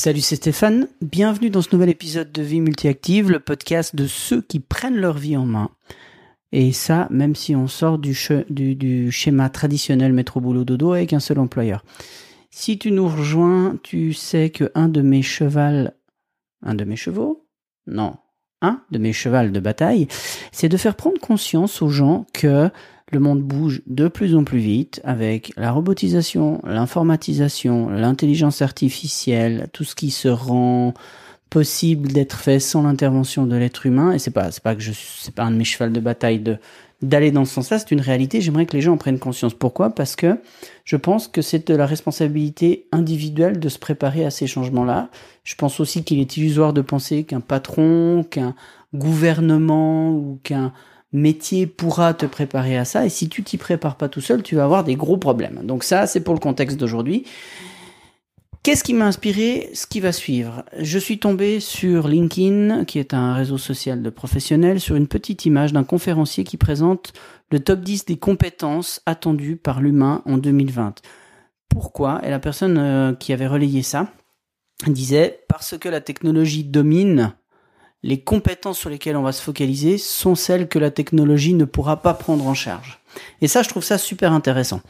Salut, c'est Stéphane. Bienvenue dans ce nouvel épisode de Vie Multiactive, le podcast de ceux qui prennent leur vie en main. Et ça, même si on sort du, du, schéma traditionnel métro boulot dodo avec un seul employeur. Si tu nous rejoins, tu sais que un de mes chevals, un de mes chevaux, non, un de mes chevals de bataille, c'est de faire prendre conscience aux gens que le monde bouge de plus en plus vite avec la robotisation, l'informatisation, l'intelligence artificielle, tout ce qui se rend possible d'être fait sans l'intervention de l'être humain. Et c'est pas, c'est pas que je, c'est pas un de mes chevals de bataille de d'aller dans ce sens-là. C'est une réalité. J'aimerais que les gens en prennent conscience. Pourquoi? Parce que je pense que c'est de la responsabilité individuelle de se préparer à ces changements-là. Je pense aussi qu'il est illusoire de penser qu'un patron, qu'un gouvernement ou qu'un métier pourra te préparer à ça. Et si tu t'y prépares pas tout seul, tu vas avoir des gros problèmes. Donc ça, c'est pour le contexte d'aujourd'hui. Qu'est-ce qui m'a inspiré? Ce qui va suivre. Je suis tombé sur LinkedIn, qui est un réseau social de professionnels, sur une petite image d'un conférencier qui présente le top 10 des compétences attendues par l'humain en 2020. Pourquoi? Et la personne euh, qui avait relayé ça disait parce que la technologie domine les compétences sur lesquelles on va se focaliser sont celles que la technologie ne pourra pas prendre en charge. Et ça, je trouve ça super intéressant.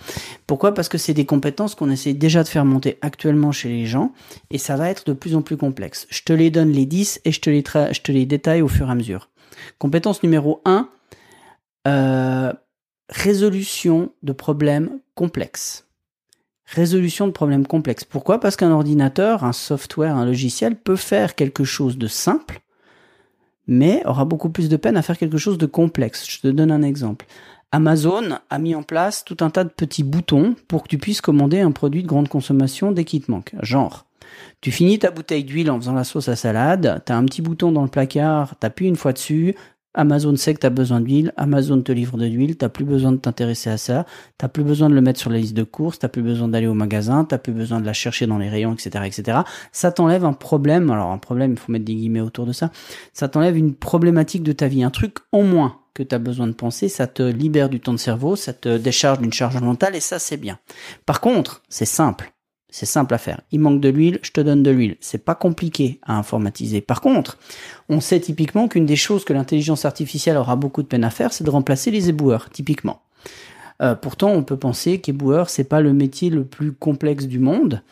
Pourquoi? Parce que c'est des compétences qu'on essaie déjà de faire monter actuellement chez les gens, et ça va être de plus en plus complexe. Je te les donne les 10 et je te les, je les détaille au fur et à mesure. Compétence numéro 1, euh, résolution de problèmes complexes. Résolution de problèmes complexes. Pourquoi? Parce qu'un ordinateur, un software, un logiciel peut faire quelque chose de simple, mais aura beaucoup plus de peine à faire quelque chose de complexe. Je te donne un exemple. Amazon a mis en place tout un tas de petits boutons pour que tu puisses commander un produit de grande consommation dès qu'il te manque. Genre, tu finis ta bouteille d'huile en faisant la sauce à salade, tu as un petit bouton dans le placard, t'appuies une fois dessus, Amazon sait que tu as besoin d'huile, Amazon te livre de l'huile, t'as plus besoin de t'intéresser à ça, t'as plus besoin de le mettre sur la liste de courses, t'as plus besoin d'aller au magasin, t'as plus besoin de la chercher dans les rayons, etc., etc. Ça t'enlève un problème, alors un problème, il faut mettre des guillemets autour de ça, ça t'enlève une problématique de ta vie, un truc en moins que tu as besoin de penser, ça te libère du temps de cerveau, ça te décharge d'une charge mentale et ça c'est bien. Par contre, c'est simple. C'est simple à faire. Il manque de l'huile, je te donne de l'huile. C'est pas compliqué à informatiser. Par contre, on sait typiquement qu'une des choses que l'intelligence artificielle aura beaucoup de peine à faire, c'est de remplacer les éboueurs, typiquement. Euh, pourtant, on peut penser qu'éboueur, c'est pas le métier le plus complexe du monde,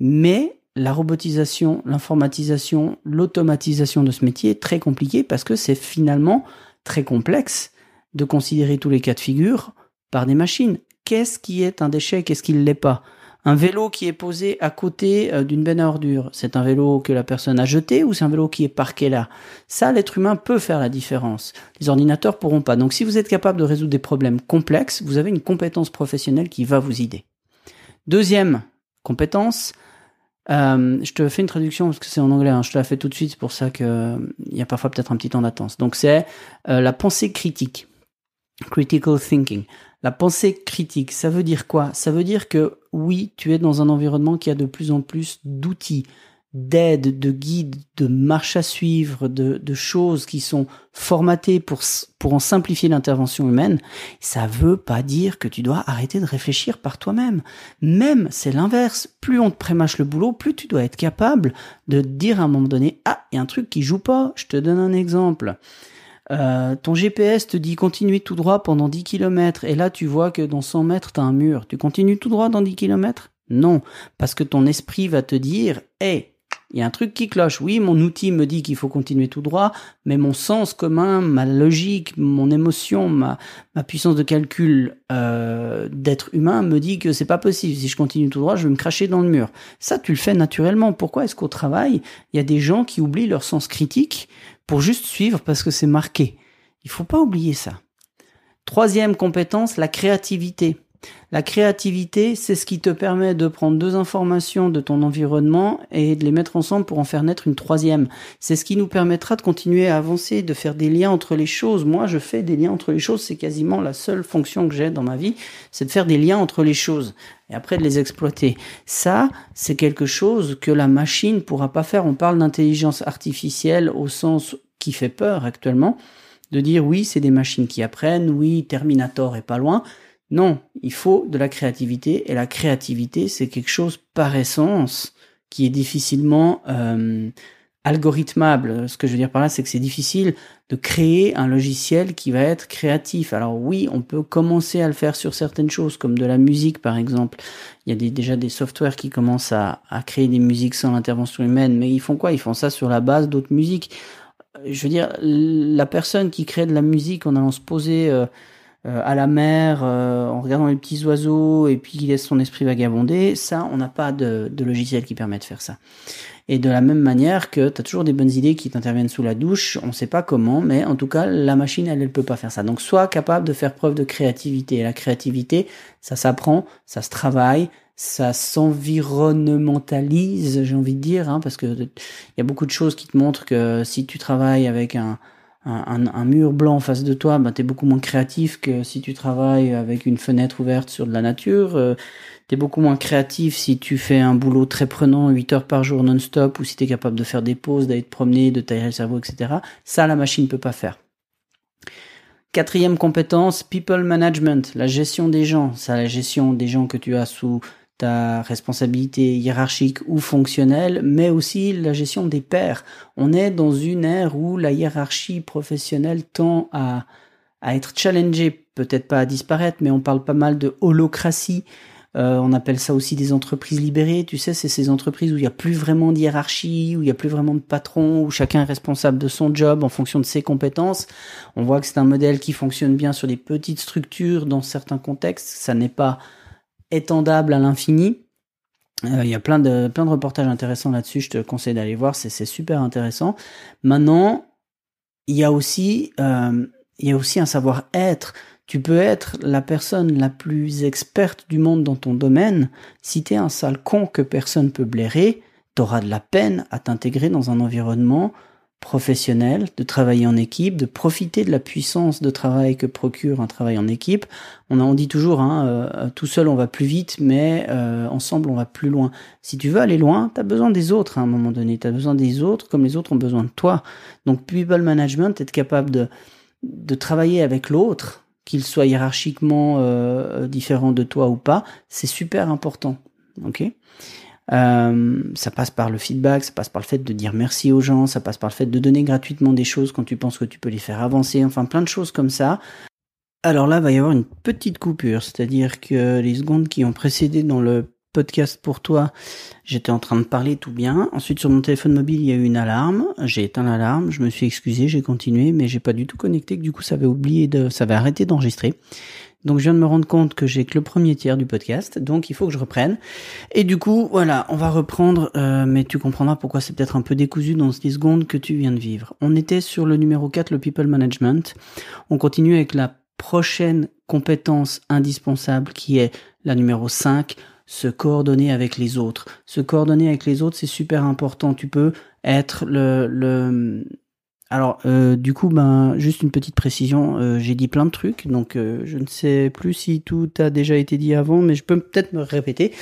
mais la robotisation, l'informatisation, l'automatisation de ce métier est très compliqué parce que c'est finalement très complexe de considérer tous les cas de figure par des machines. Qu'est-ce qui est un déchet, qu'est-ce qui ne l'est pas? Un vélo qui est posé à côté euh, d'une benne à ordures, c'est un vélo que la personne a jeté ou c'est un vélo qui est parqué là? Ça, l'être humain peut faire la différence. Les ordinateurs pourront pas. Donc si vous êtes capable de résoudre des problèmes complexes, vous avez une compétence professionnelle qui va vous aider. Deuxième compétence, euh, je te fais une traduction parce que c'est en anglais, hein. je te la fais tout de suite, c'est pour ça qu'il euh, y a parfois peut-être un petit temps d'attente. Donc c'est la pensée critique, critical thinking. La pensée critique, ça veut dire quoi? Ça veut dire que oui, tu es dans un environnement qui a de plus en plus d'outils, d'aides, de guides, de marches à suivre, de, choses qui sont formatées pour, pour en simplifier l'intervention humaine. Ça veut pas dire que tu dois arrêter de réfléchir par toi-même. Même, c'est l'inverse. Plus on te prémâche le boulot, plus tu dois être capable de dire à un moment donné, ah, il y a un truc qui joue pas. Je te donne un exemple. Euh, ton GPS te dit continuer tout droit pendant 10 km et là tu vois que dans 100 mètres t'as un mur. Tu continues tout droit dans 10 km Non, parce que ton esprit va te dire hé, il y a un truc qui cloche. Oui, mon outil me dit qu'il faut continuer tout droit, mais mon sens commun, ma logique, mon émotion, ma, puissance de calcul euh, d'être humain me dit que c'est pas possible. Si je continue tout droit, je vais me cracher dans le mur. Ça, tu le fais naturellement. Pourquoi est-ce qu'au travail, il y a des gens qui oublient leur sens critique pour juste suivre parce que c'est marqué? Il faut pas oublier ça. Troisième compétence, la créativité. La créativité, c'est ce qui te permet de prendre deux informations de ton environnement et de les mettre ensemble pour en faire naître une troisième. C'est ce qui nous permettra de continuer à avancer, de faire des liens entre les choses. Moi, je fais des liens entre les choses. C'est quasiment la seule fonction que j'ai dans ma vie, c'est de faire des liens entre les choses et après de les exploiter. Ça, c'est quelque chose que la machine pourra pas faire. On parle d'intelligence artificielle au sens qui fait peur actuellement, de dire oui, c'est des machines qui apprennent, oui, Terminator est pas loin. Non, il faut de la créativité et la créativité, c'est quelque chose par essence qui est difficilement euh, algorithmable. Ce que je veux dire par là, c'est que c'est difficile de créer un logiciel qui va être créatif. Alors oui, on peut commencer à le faire sur certaines choses, comme de la musique par exemple. Il y a déjà des softwares qui commencent à, à créer des musiques sans l'intervention humaine, mais ils font quoi? Ils font ça sur la base d'autres musiques. Je veux dire, la personne qui crée de la musique en allant se poser euh, euh, à la mer, euh, en regardant les petits oiseaux et puis qui laisse son esprit vagabonder, ça, on n'a pas de, de logiciel qui permet de faire ça. Et de la même manière que tu as toujours des bonnes idées qui t'interviennent sous la douche, on ne sait pas comment, mais en tout cas, la machine, elle, elle peut pas faire ça. Donc, sois capable de faire preuve de créativité. La créativité, ça s'apprend, ça se travaille, ça s'environnementalise, j'ai envie de dire, hein, parce que il y a beaucoup de choses qui te montrent que si tu travailles avec un, un, un, mur blanc en face de toi, bah, tu es beaucoup moins créatif que si tu travailles avec une fenêtre ouverte sur de la nature. Euh, tu beaucoup moins créatif si tu fais un boulot très prenant 8 heures par jour non-stop ou si tu es capable de faire des pauses, d'aller te promener, de tailler le cerveau, etc. Ça, la machine ne peut pas faire. Quatrième compétence, people management, la gestion des gens. Ça, la gestion des gens que tu as sous ta responsabilité hiérarchique ou fonctionnelle, mais aussi la gestion des pairs. On est dans une ère où la hiérarchie professionnelle tend à, à être challengée, peut-être pas à disparaître, mais on parle pas mal de holocratie. Euh, on appelle ça aussi des entreprises libérées. Tu sais, c'est ces entreprises où il n'y a plus vraiment de hiérarchie, où il n'y a plus vraiment de patron, où chacun est responsable de son job en fonction de ses compétences. On voit que c'est un modèle qui fonctionne bien sur des petites structures dans certains contextes. Ça n'est pas étendable à l'infini. Euh, il y a plein de, plein de reportages intéressants là-dessus, je te conseille d'aller voir, c'est super intéressant. Maintenant, il y a aussi, euh, il y a aussi un savoir-être. Tu peux être la personne la plus experte du monde dans ton domaine. Si t'es un sale con que personne peut blairer, t'auras de la peine à t'intégrer dans un environnement professionnel, de travailler en équipe, de profiter de la puissance de travail que procure un travail en équipe. On en dit toujours, hein, euh, tout seul on va plus vite, mais euh, ensemble on va plus loin. Si tu veux aller loin, tu as besoin des autres à un moment donné. Tu as besoin des autres comme les autres ont besoin de toi. Donc people management, être capable de, de travailler avec l'autre, qu'il soit hiérarchiquement euh, différent de toi ou pas, c'est super important. ok? Euh, ça passe par le feedback, ça passe par le fait de dire merci aux gens, ça passe par le fait de donner gratuitement des choses quand tu penses que tu peux les faire avancer, enfin plein de choses comme ça. Alors là, va y avoir une petite coupure, c'est-à-dire que les secondes qui ont précédé dans le podcast pour toi, j'étais en train de parler tout bien. Ensuite, sur mon téléphone mobile, il y a eu une alarme. J'ai éteint l'alarme, je me suis excusé, j'ai continué, mais j'ai pas du tout connecté, que du coup, ça avait oublié de, ça avait arrêté d'enregistrer. Donc je viens de me rendre compte que j'ai que le premier tiers du podcast, donc il faut que je reprenne. Et du coup, voilà, on va reprendre, euh, mais tu comprendras pourquoi c'est peut-être un peu décousu dans ces secondes que tu viens de vivre. On était sur le numéro 4, le people management. On continue avec la prochaine compétence indispensable qui est la numéro 5, se coordonner avec les autres. Se coordonner avec les autres, c'est super important. Tu peux être le, le alors, euh, du coup, ben, juste une petite précision. Euh, j'ai dit plein de trucs, donc euh, je ne sais plus si tout a déjà été dit avant, mais je peux peut-être me répéter.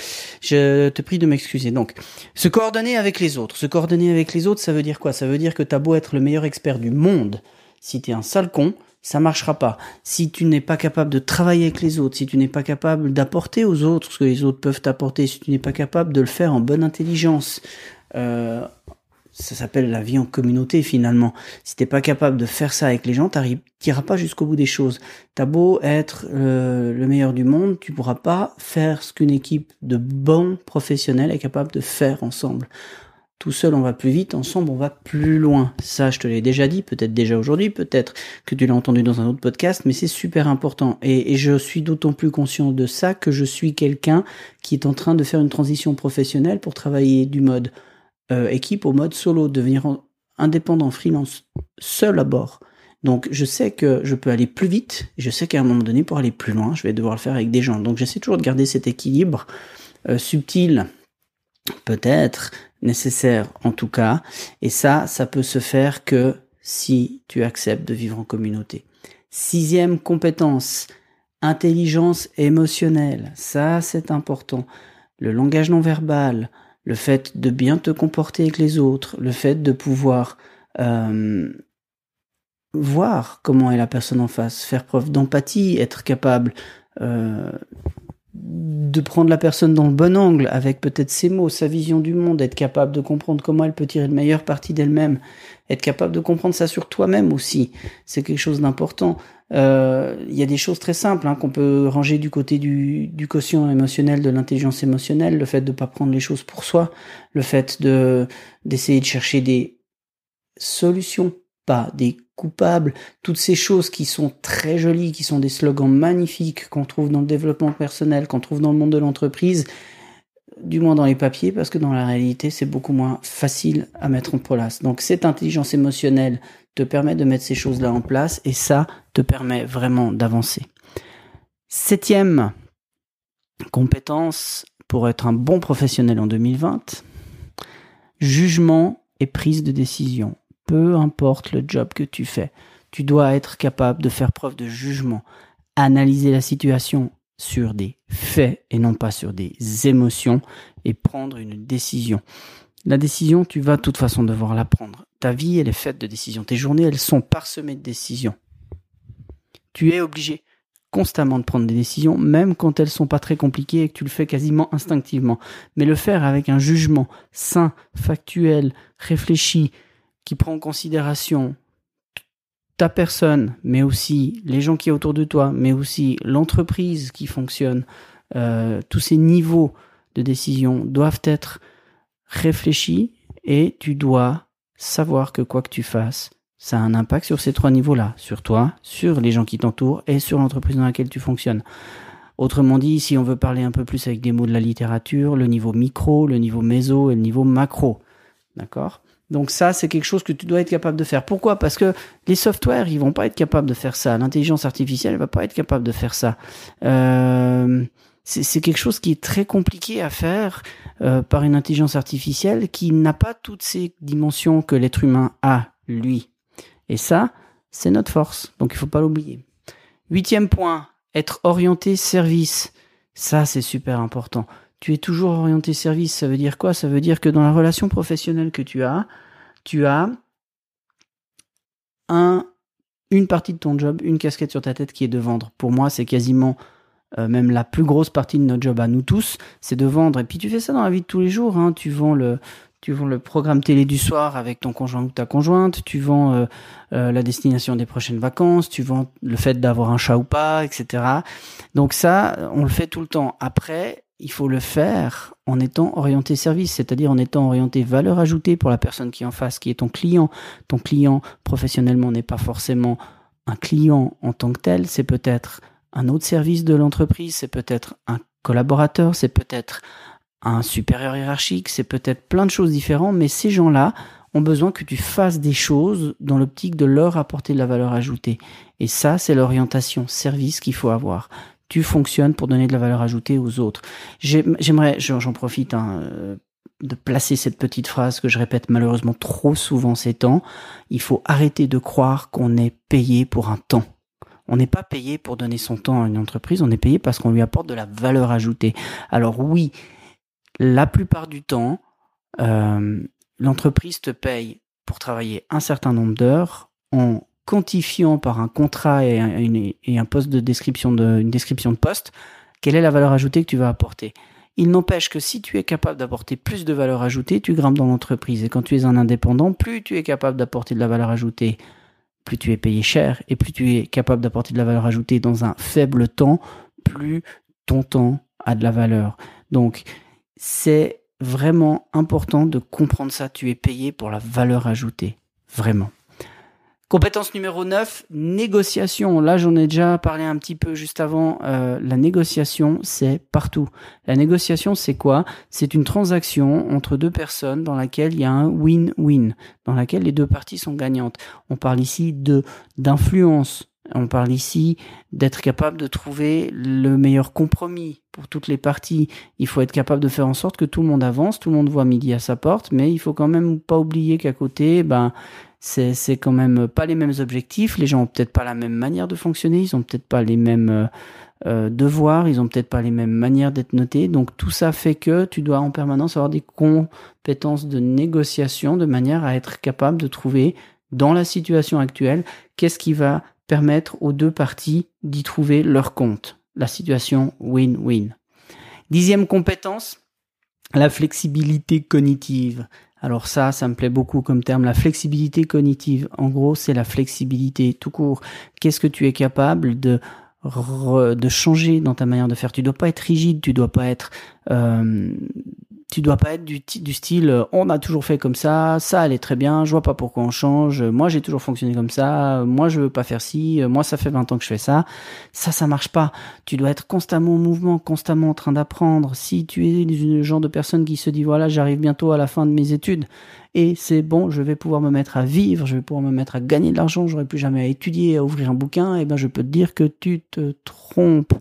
Je te prie de m'excuser. Donc, se coordonner avec les autres. Se coordonner avec les autres, ça veut dire quoi? Ça veut dire que t'as beau être le meilleur expert du monde, si t'es un sale con, ça marchera pas. Si tu n'es pas capable de travailler avec les autres, si tu n'es pas capable d'apporter aux autres ce que les autres peuvent t'apporter, si tu n'es pas capable de le faire en bonne intelligence, euh, ça s'appelle la vie en communauté finalement. Si t'es pas capable de faire ça avec les gens, t'iras pas jusqu'au bout des choses. T'as beau être euh, le meilleur du monde, tu pourras pas faire ce qu'une équipe de bons professionnels est capable de faire ensemble. Tout seul on va plus vite, ensemble on va plus loin. Ça je te l'ai déjà dit, peut-être déjà aujourd'hui, peut-être que tu l'as entendu dans un autre podcast, mais c'est super important. Et, et je suis d'autant plus conscient de ça que je suis quelqu'un qui est en train de faire une transition professionnelle pour travailler du mode euh, équipe au mode solo, devenir indépendant, freelance, seul à bord. Donc je sais que je peux aller plus vite, je sais qu'à un moment donné, pour aller plus loin, je vais devoir le faire avec des gens. Donc j'essaie toujours de garder cet équilibre euh, subtil, peut-être nécessaire en tout cas, et ça, ça peut se faire que si tu acceptes de vivre en communauté. Sixième compétence, intelligence émotionnelle, ça c'est important. Le langage non verbal, le fait de bien te comporter avec les autres, le fait de pouvoir euh, voir comment est la personne en face, faire preuve d'empathie, être capable euh, de prendre la personne dans le bon angle avec peut-être ses mots, sa vision du monde, être capable de comprendre comment elle peut tirer le meilleur parti d'elle-même, être capable de comprendre ça sur toi-même aussi, c'est quelque chose d'important. Euh, il y a des choses très simples hein, qu'on peut ranger du côté du, du quotient émotionnel, de l'intelligence émotionnelle, le fait de ne pas prendre les choses pour soi, le fait de d'essayer de chercher des solutions, pas des coupables, toutes ces choses qui sont très jolies, qui sont des slogans magnifiques qu'on trouve dans le développement personnel, qu'on trouve dans le monde de l'entreprise, du moins dans les papiers, parce que dans la réalité, c'est beaucoup moins facile à mettre en place. Donc cette intelligence émotionnelle te permet de mettre ces choses-là en place, et ça te permet vraiment d'avancer. Septième compétence pour être un bon professionnel en 2020, jugement et prise de décision peu importe le job que tu fais, tu dois être capable de faire preuve de jugement, analyser la situation sur des faits et non pas sur des émotions et prendre une décision. La décision, tu vas de toute façon devoir la prendre. Ta vie, elle est faite de décisions. Tes journées, elles sont parsemées de décisions. Tu es obligé constamment de prendre des décisions, même quand elles sont pas très compliquées et que tu le fais quasiment instinctivement. Mais le faire avec un jugement sain, factuel, réfléchi, qui prend en considération ta personne, mais aussi les gens qui sont autour de toi, mais aussi l'entreprise qui fonctionne, euh, tous ces niveaux de décision doivent être réfléchis et tu dois savoir que quoi que tu fasses, ça a un impact sur ces trois niveaux-là, sur toi, sur les gens qui t'entourent et sur l'entreprise dans laquelle tu fonctionnes. Autrement dit, si on veut parler un peu plus avec des mots de la littérature, le niveau micro, le niveau méso et le niveau macro. D'accord? Donc ça, c'est quelque chose que tu dois être capable de faire. Pourquoi? Parce que les softwares, ils vont pas être capables de faire ça. L'intelligence artificielle, elle va pas être capable de faire ça. Euh, c'est quelque chose qui est très compliqué à faire euh, par une intelligence artificielle qui n'a pas toutes ces dimensions que l'être humain a, lui. Et ça, c'est notre force. Donc il faut pas l'oublier. Huitième point, être orienté service. Ça, c'est super important tu es toujours orienté service. Ça veut dire quoi? Ça veut dire que dans la relation professionnelle que tu as, tu as un, une partie de ton job, une casquette sur ta tête qui est de vendre. Pour moi, c'est quasiment euh, même la plus grosse partie de notre job à nous tous, c'est de vendre. Et puis tu fais ça dans la vie de tous les jours. Hein. Tu vends le, tu vends le programme télé du soir avec ton conjoint ou ta conjointe, tu vends euh, euh, la destination des prochaines vacances, tu vends le fait d'avoir un chat ou pas, etc. Donc ça, on le fait tout le temps. Après, il faut le faire en étant orienté service, c'est-à-dire en étant orienté valeur ajoutée pour la personne qui en face, qui est ton client. Ton client professionnellement n'est pas forcément un client en tant que tel, c'est peut-être un autre service de l'entreprise, c'est peut-être un collaborateur, c'est peut-être un supérieur hiérarchique, c'est peut-être plein de choses différentes, mais ces gens-là ont besoin que tu fasses des choses dans l'optique de leur apporter de la valeur ajoutée. Et ça, c'est l'orientation service qu'il faut avoir tu fonctionnes pour donner de la valeur ajoutée aux autres. J'aimerais, j'en profite hein, euh, de placer cette petite phrase que je répète malheureusement trop souvent ces temps. Il faut arrêter de croire qu'on est payé pour un temps. On n'est pas payé pour donner son temps à une entreprise, on est payé parce qu'on lui apporte de la valeur ajoutée. Alors oui, la plupart du temps, euh, l'entreprise te paye pour travailler un certain nombre d'heures en quantifiant par un contrat et un, poste de description de, une description de poste, quelle est la valeur ajoutée que tu vas apporter? Il n'empêche que si tu es capable d'apporter plus de valeur ajoutée, tu grimpes dans l'entreprise. Et quand tu es un indépendant, plus tu es capable d'apporter de la valeur ajoutée, plus tu es payé cher, et plus tu es capable d'apporter de la valeur ajoutée dans un faible temps, plus ton temps a de la valeur. Donc, c'est vraiment important de comprendre ça. Tu es payé pour la valeur ajoutée. Vraiment. Compétence numéro 9, négociation. Là, j'en ai déjà parlé un petit peu juste avant. Euh, la négociation, c'est partout. La négociation, c'est quoi? C'est une transaction entre deux personnes dans laquelle il y a un win-win, dans laquelle les deux parties sont gagnantes. On parle ici de d'influence. On parle ici d'être capable de trouver le meilleur compromis pour toutes les parties. Il faut être capable de faire en sorte que tout le monde avance, tout le monde voit midi à sa porte, mais il faut quand même pas oublier qu'à côté, ben, c'est quand même pas les mêmes objectifs. Les gens ont peut-être pas la même manière de fonctionner, ils ont peut-être pas les mêmes euh, euh, devoirs, ils ont peut-être pas les mêmes manières d'être notés. Donc tout ça fait que tu dois en permanence avoir des compétences de négociation de manière à être capable de trouver dans la situation actuelle qu'est-ce qui va permettre aux deux parties d'y trouver leur compte. La situation win-win. Dixième compétence, la flexibilité cognitive. Alors ça, ça me plaît beaucoup comme terme, la flexibilité cognitive. En gros, c'est la flexibilité tout court. Qu'est-ce que tu es capable de de changer dans ta manière de faire? Tu dois pas être rigide, tu dois pas être euh, tu dois pas être du, style euh, on a toujours fait comme ça, ça allait très bien, je vois pas pourquoi on change, moi j'ai toujours fonctionné comme ça, moi je veux pas faire ci, moi ça fait 20 ans que je fais ça. Ça ça marche pas. Tu dois être constamment en mouvement, constamment en train d'apprendre. Si tu es le genre de personne qui se dit voilà, j'arrive bientôt à la fin de mes études et c'est bon, je vais pouvoir me mettre à vivre, je vais pouvoir me mettre à gagner de l'argent, j'aurai plus jamais à étudier, à ouvrir un bouquin, et ben je peux te dire que tu te trompes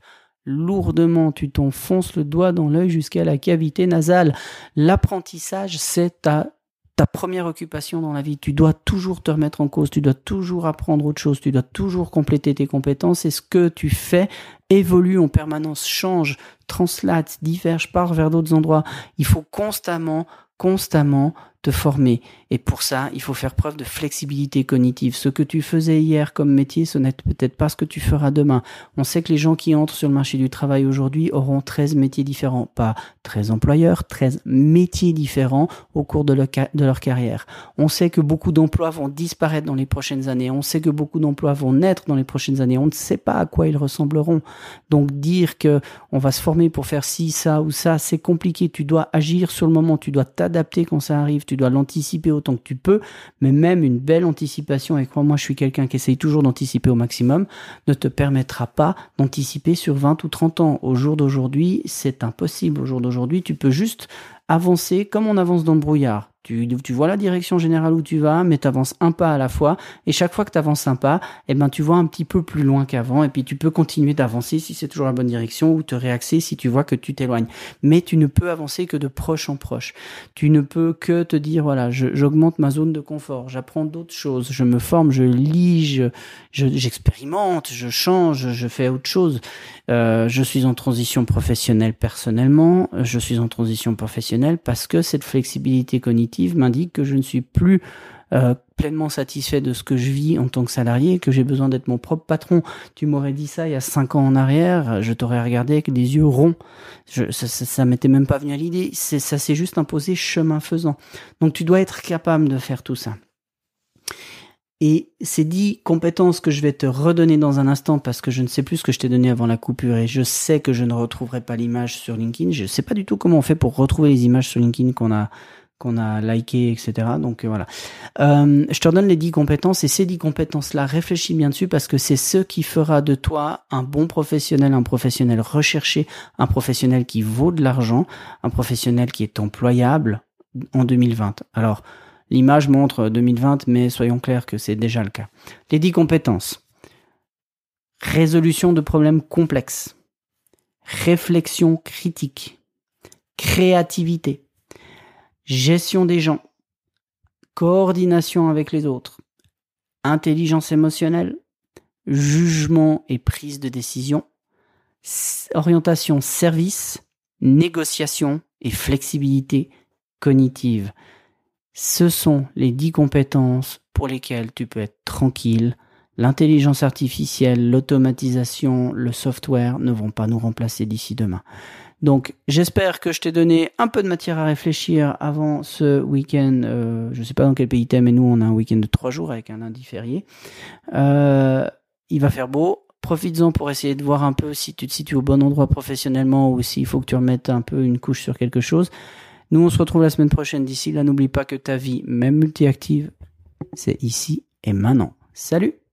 lourdement, tu t'enfonces le doigt dans l'œil jusqu'à la cavité nasale. L'apprentissage, c'est ta, ta première occupation dans la vie. Tu dois toujours te remettre en cause, tu dois toujours apprendre autre chose, tu dois toujours compléter tes compétences et ce que tu fais évolue en permanence, change, translate, diverge, part vers d'autres endroits. Il faut constamment, constamment te former. Et pour ça, il faut faire preuve de flexibilité cognitive. Ce que tu faisais hier comme métier, ce n'est peut-être pas ce que tu feras demain. On sait que les gens qui entrent sur le marché du travail aujourd'hui auront 13 métiers différents. Pas 13 employeurs, 13 métiers différents au cours de leur, de leur carrière. On sait que beaucoup d'emplois vont disparaître dans les prochaines années. On sait que beaucoup d'emplois vont naître dans les prochaines années. On ne sait pas à quoi ils ressembleront. Donc dire que on va se former pour faire ci, ça ou ça, c'est compliqué. Tu dois agir sur le moment. Tu dois t'adapter quand ça arrive. Tu dois l'anticiper autant que tu peux, mais même une belle anticipation, et crois-moi, je suis quelqu'un qui essaye toujours d'anticiper au maximum, ne te permettra pas d'anticiper sur 20 ou 30 ans. Au jour d'aujourd'hui, c'est impossible. Au jour d'aujourd'hui, tu peux juste avancer comme on avance dans le brouillard. Tu, tu vois la direction générale où tu vas, mais tu avances un pas à la fois. Et chaque fois que tu avances un pas, eh ben, tu vois un petit peu plus loin qu'avant. Et puis tu peux continuer d'avancer si c'est toujours la bonne direction ou te réaxer si tu vois que tu t'éloignes. Mais tu ne peux avancer que de proche en proche. Tu ne peux que te dire, voilà, j'augmente ma zone de confort, j'apprends d'autres choses, je me forme, je lis, j'expérimente, je, je, change, je fais autre chose. Euh, je suis en transition professionnelle personnellement, je suis en transition professionnelle parce que cette flexibilité cognitive m'indique que je ne suis plus euh, pleinement satisfait de ce que je vis en tant que salarié, que j'ai besoin d'être mon propre patron. Tu m'aurais dit ça il y a cinq ans en arrière, je t'aurais regardé avec des yeux ronds. Ça, ça, ça m'était même pas venu à l'idée. Ça s'est juste imposé chemin faisant. Donc tu dois être capable de faire tout ça. Et ces dix compétences que je vais te redonner dans un instant parce que je ne sais plus ce que je t'ai donné avant la coupure et je sais que je ne retrouverai pas l'image sur LinkedIn. Je ne sais pas du tout comment on fait pour retrouver les images sur LinkedIn qu'on a qu'on a liké, etc. Donc euh, voilà. Euh, je te redonne les dix compétences et ces dix compétences-là, réfléchis bien dessus parce que c'est ce qui fera de toi un bon professionnel, un professionnel recherché, un professionnel qui vaut de l'argent, un professionnel qui est employable en 2020. Alors, L'image montre 2020, mais soyons clairs que c'est déjà le cas. Les dix compétences. Résolution de problèmes complexes. Réflexion critique. Créativité. Gestion des gens. Coordination avec les autres. Intelligence émotionnelle. Jugement et prise de décision. Orientation service. Négociation et flexibilité cognitive. Ce sont les dix compétences pour lesquelles tu peux être tranquille. L'intelligence artificielle, l'automatisation, le software ne vont pas nous remplacer d'ici demain. Donc j'espère que je t'ai donné un peu de matière à réfléchir avant ce week-end. Euh, je ne sais pas dans quel pays t'es, mais nous on a un week-end de trois jours avec un lundi férié. Euh, il va faire beau. Profites-en pour essayer de voir un peu si tu te situes au bon endroit professionnellement ou s'il faut que tu remettes un peu une couche sur quelque chose. Nous, on se retrouve la semaine prochaine. D'ici là, n'oublie pas que ta vie, même multi-active, c'est ici et maintenant. Salut